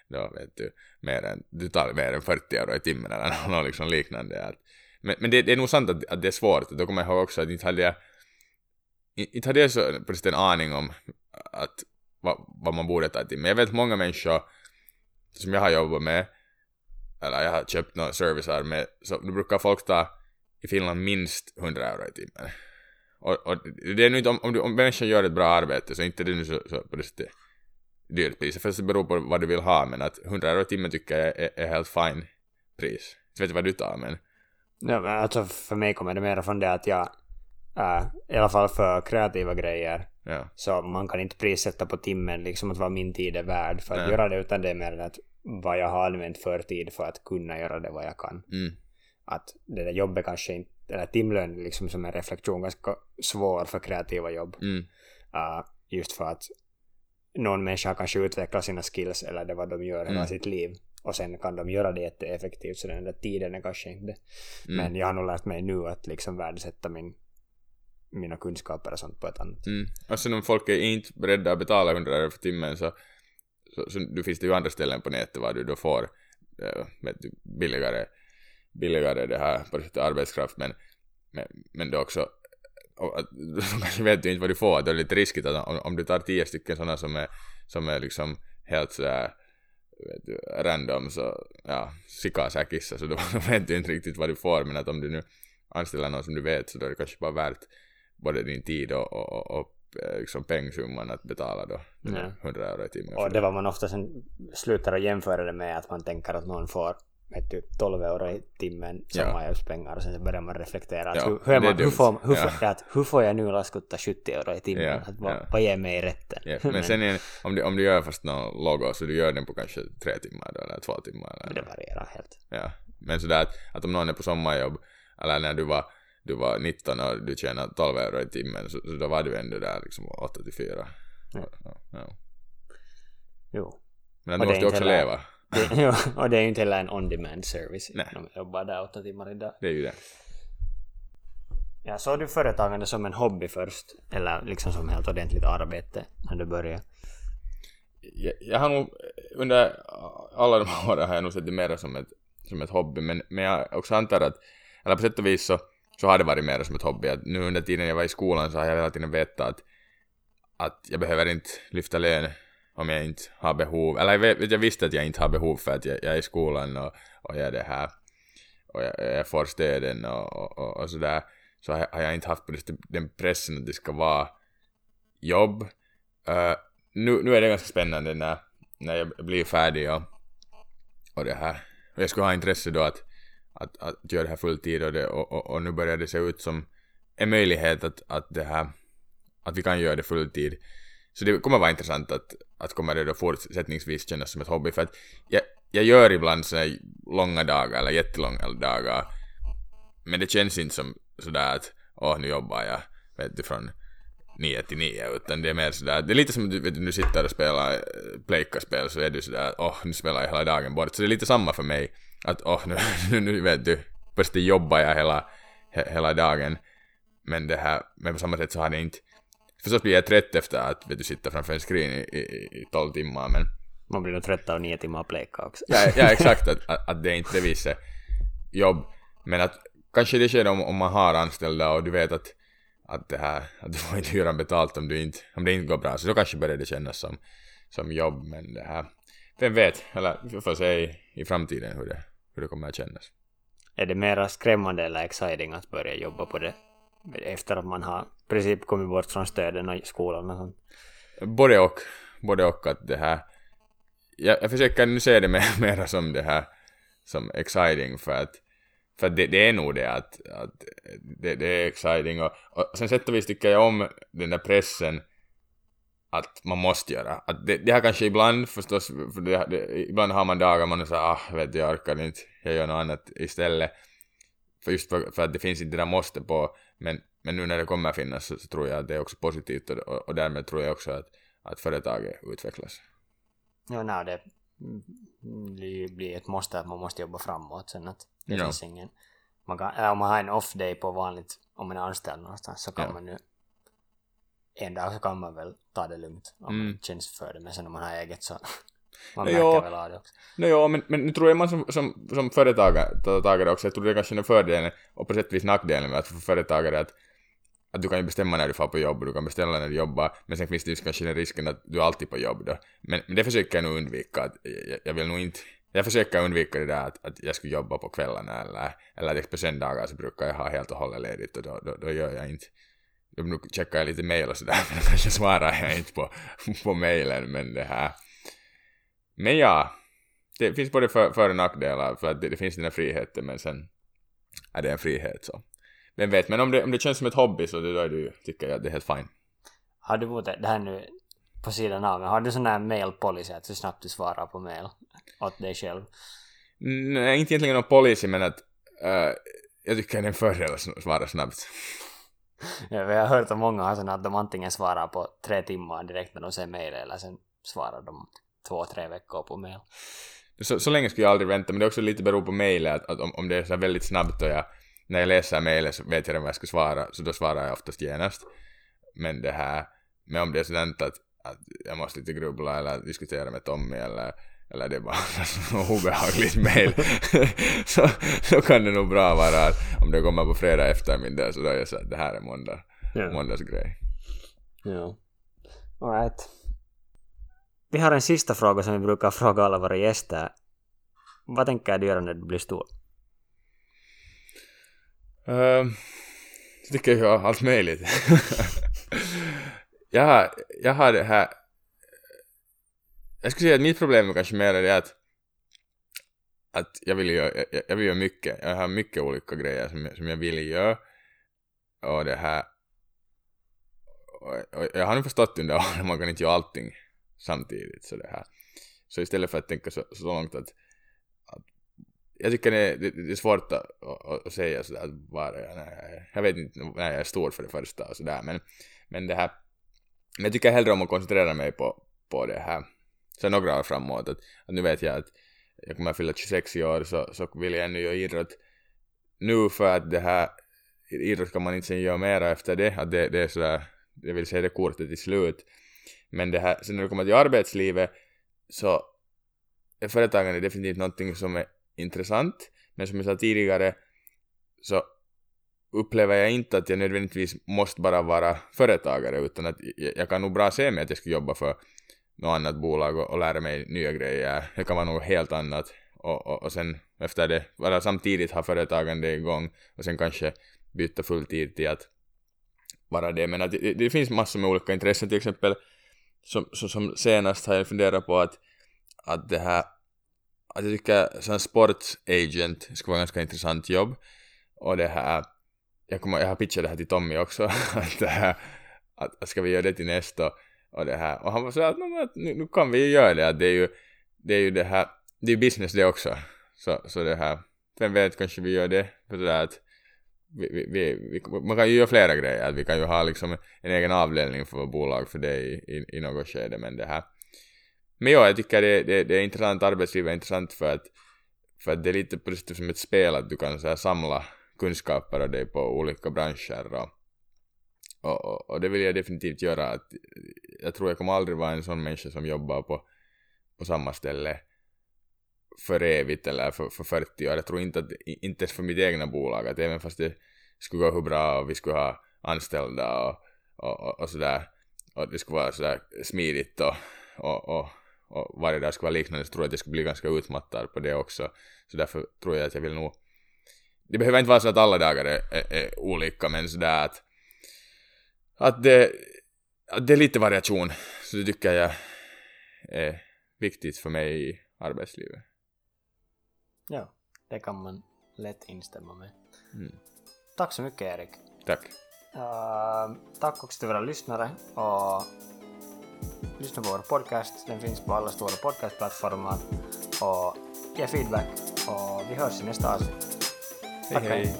då vet du, mer än, du tar mer än 40 euro i timmen eller något liksom liknande. Att, men men det, det är nog sant att, att det är svårt. Då kommer jag ihåg också att inte hade jag inte hade jag så precis en aning om att vad, vad man borde ta till. Men jag vet många människor som jag har jobbat med eller jag har köpt några servicer med så då brukar folk ta i Finland minst 100 euro i timmen. Och, och det är nu inte om, om, du, om människan gör ett bra arbete så inte det är nu så, så på det sättet dyrt pris. För det beror på vad du vill ha men att 100 euro i timmen tycker jag är, är helt fine pris. Jag vet inte vad du tar men Ja, men alltså för mig kommer det mer från det att jag, äh, i alla fall för kreativa grejer, ja. så man kan inte prissätta på timmen liksom att vad min tid är värd för att Nej. göra det, utan det är mer att vad jag har använt för tid för att kunna göra det vad jag kan. Mm. Att det där jobbet kanske inte, eller timlön liksom som en reflektion ganska svår för kreativa jobb. Mm. Uh, just för att någon människa kanske utvecklat sina skills eller det vad de gör hela Mm. sitt liv och sen kan de göra det jätteeffektivt så den där tiden är kanske inte Mm. men jag har nog lärt mig nu att liksom värdesätta min, mina kunskaper och sånt på ett annat Mm. Och sen om folk är inte beredda att betala 100 euro för timmen så, så, så då finns det ju andra ställen på nätet var du då får äh, du, billigare, billigare det här på det arbetskraft men, men, men det också och att, kanske vet du inte vad du får, det är lite riskigt att om, om du tar tio stycken sådana som är, som är liksom helt sådär vet du, random så ja, sikasäkissa så då, vet du inte riktigt vad du får men att om du nu anställer någon som du vet så då är det kanske bara värt både din tid och, och, och, och eh, liksom pengsumman att betala då den där Ja. 100 euro i timmen. och det var man ofta sen slutar att jämföra det med att man tänker att någon får vet du, 12 euro i timmen sommarjobbspengar och sen så börjar man reflektera att Ja, hur, hur, man, hur, får, hur, Ja. får, att, hur får jag nu laskutta 70 euro i timmen? Ja, att, vad, ja. vad ger mig rätten? Ja, men sen är, om, du, om du gör fast någon logo så du gör den på kanske tre timmar då, eller två timmar eller det varierar helt. Ja, men sådär att, att om någon är på sommarjobb eller när du var, du var 19 och du tjänar 12 euro i timmen så, så då var du ändå där liksom 8 till 4. Ja. Jo. Men du måste inte också heller- leva. Det, jo, och det är ju inte heller en on-demand service. Nej. De jobbar där åtta timmar idag. Det är ju det. Ja, såg du företagande som en hobby först? Eller liksom som helt ordentligt arbete när du började? Jag, jag har nog under alla de här åren har jag nog sett det mer som ett, som ett hobby men, men jag också antar att, eller på sätt och vis så, så har det varit mer som ett hobby. Att nu under tiden jag var i skolan så har jag hela tiden vetat att, att jag behöver inte lyfta lön om jag inte har behov. Eller jag, vet, jag visste att jag inte har behov för att jag, jag är i skolan och, och jag är det här och jag, jag får stöden och, och, och, och sådär. Så har jag, har jag inte haft den pressen att det ska vara jobb. Uh, nu, nu är det ganska spännande när, när jag blir färdig och, och det här. Och jag skulle ha intresse då att, att, att göra det här fulltid och, det, och, och, och nu börjar det se ut som en möjlighet att, att det här att vi kan göra det fulltid. Så det kommer vara intressant att, att kommer det då fortsättningsvis kännas som ett hobby. För att jag, jag gör ibland sådana här långa dagar eller jättelånga dagar men det känns inte som sådär att åh nu jobbar jag vet du från nio till nio utan det är mer sådär, det är lite som att du, vet, du nu sitter och spelar äh, pleikkaspel så är du sådär åh nu spelar jag hela dagen bort så det är lite samma för mig. Att åh nu, nu, nu vet du plötsligt jobbar jag hela, he, hela dagen men det här, men på samma sätt så har det inte, förstås blir jag trött efter att du, sitta framför en screen i, i, i 12 timmar, men Man blir nog trött av nio timmar pleka också. ja, ja exakt, att, att, att det är inte det viset jobb, men att kanske det sker om, om man har anställda och du vet att, att det här, att du får inte hyran betalt om, du inte, om det inte går bra, så då kanske börjar det kännas som, som jobb, men det här, vem vet, eller vi får se i, i framtiden hur det, hur det kommer att kännas. Är det mera skrämmande eller exciting att börja jobba på det efter att man har i princip kommit bort från stöden och skolan och sånt? Både och, både och att det här, jag, jag försöker nu se det mer, mera som det här, som exciting för att för det, det är nog det att, att det, det är exciting och, och sen sätt och vis tycker jag om den där pressen att man måste göra. Att det, det har kanske ibland förstås, för det, det, ibland har man dagar man är såhär ah, vet jag orkar inte, jag gör något annat istället. För just för, för att det finns inte det där måste på, men, men nu när det kommer finnas så, så tror jag att det är också positivt och, och, och därmed tror jag också att, att företaget utvecklas. Ja, nej, det blir, ett måste att man måste jobba framåt sen att det Ja. finns ingen... Man kan, om man har en off day på vanligt, om man är anställd någonstans så kan Ja. man nu en dag så kan man väl ta det lugnt om Mm. man känns för det men sen om man har eget så man Ja, märker ja. väl av det också. No, jo, men, men nu tror jag man som, som, som företagare också, jag tror det är kanske är fördelen och på sätt och vis nackdelen med att för företagare att, att du kan ju bestämma när du får på jobb, du kan beställa när du jobbar, men sen finns det ju kanske den risken att du är alltid på jobb då. Men, men det försöker jag nog undvika, att jag, jag vill nog inte, jag försöker undvika det där att, att jag skulle jobba på kvällarna eller, eller på söndagar så brukar jag ha helt och hållet ledigt och då, då, då gör jag inte då nu checkar jag lite mail och sådär, men kanske svarar jag inte på, på mailen, men det här. Men ja, det finns både för, för och nackdelar, för att det, det finns den här friheten, men sen är det en frihet så. Vem vet, men om det, om det känns som ett hobby så det, då är det tycker jag att det är helt fine. Har du mot det här nu på sidan av, men har du sån här mail policy att så snabbt du svarar på mail åt dig själv? Nej, inte egentligen någon policy, men att äh, jag tycker det är en fördel att svara snabbt. Ja, vi har hört att många har såna att de antingen svarar på tre timmar direkt när de ser mail eller sen svarar de två, tre veckor på mail. Så, så länge skulle jag aldrig vänta, men det är också lite beror på mejlet, att, att om, om det är så här väldigt snabbt och jag, när jag läser mejlet så vet jag redan vad jag ska svara, så då svarar jag oftast genast. Men det här, men om det är sådant att, att jag måste lite grubbla eller diskutera med Tommy eller, eller det är bara något obehagligt mejl, så, så kan det nog bra vara att om det kommer på fredag eftermiddag så då är jag så att det här är måndag, Ja. måndagsgrej. Ja. Alright. Vi har en sista fråga som vi brukar fråga alla våra gäster. Vad tänker du göra när du blir stor? Uh, tycker jag gör allt möjligt. jag, har, jag har det här... Jag skulle säga att mitt problem är kanske mer är det att, att jag vill göra, jag, jag vill göra mycket. Jag har mycket olika grejer som, jag- som jag vill göra. Och det här... Och, och jag har nu förstått under åren att man kan inte göra allting samtidigt. Så det här. Så istället för att tänka så, så långt att jag tycker det, det, det är svårt att, att, att säga sådär att bara, jag, nej, jag vet inte när jag är stor för det första och sådär men, men det här, men jag tycker hellre om att koncentrera mig på, på det här, så några år framåt, att, att nu vet jag att jag kommer att fylla 26 i år så, så vill jag ännu göra idrott nu för att det här, idrott kan man inte sen göra mera efter det, att det, det är sådär, jag vill säga det kortet i slut, men det här, sen när det kommer till arbetslivet så är företagande definitivt någonting som är intressant, men som jag sa tidigare så upplever jag inte att jag nödvändigtvis måste bara vara företagare utan att jag, kan nog bra se mig att jag ska jobba för något annat bolag och, och lära mig nya grejer. Det kan vara något helt annat och, och, och sen efter det bara samtidigt ha företagande igång och sen kanske byta fulltid till att vara det. Men att det, det finns massor med olika intressen till exempel som, som, som senast har jag funderat på att, att det här att jag tycker som sportsagent skulle vara ganska intressant jobb. Och det här, jag, kommer, jag har pitchat det här till Tommy också, att, det här, att, ska vi göra det till nästa och det här. Och han var så att, nu, nu kan vi ju göra det, att det är ju det, är ju det här, det är business det också. Så, så det här, vem vet, kanske vi gör det, för det där att vi, vi, vi, man kan ju göra flera grejer, att vi kan ju ha liksom en egen avdelning för vårt bolag för det i, i, i något skede, men det här. Men ja, jag tycker det, det, det är intressant, arbetslivet är intressant för att, för att det är lite på det som ett spel att du kan så här, samla kunskaper av dig på olika branscher och, Och, och, och, det vill jag definitivt göra. Att, jag tror jag kommer aldrig vara en sån människa som jobbar på, på samma ställe för evigt eller för, för 40 år. Jag tror inte att, inte ens för mitt egna bolag, att även fast det skulle gå hur bra och vi skulle ha anställda och, och, och, och sådär, och det skulle vara sådär smidigt och, och, och, och varje dag skulle vara liknande, så tror jag att jag skulle bli ganska utmattad på det också. Så därför tror jag att jag vill nog det behöver inte vara så att alla dagar är, är, är olika, men sådär att, att, det, att det är lite variation, så det tycker jag är viktigt för mig i arbetslivet. Ja, det kan man lätt instämma med. Mm. Tack så mycket Erik. Tack. Uh, tack också till våra lyssnare och lyssna på vår podcast. Den finns på alla stora podcastplattformar och ge feedback och vi hörs i nästa avsnitt. Hej hej.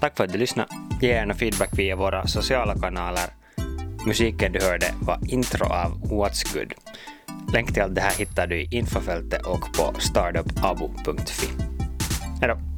Tack för att du lyssnade. Ge gärna feedback via våra sociala kanaler. Musiken du hörde var intro av What's Good. Länk till allt det här hittar du i infofältet och på startupabo.fi. Hejdå!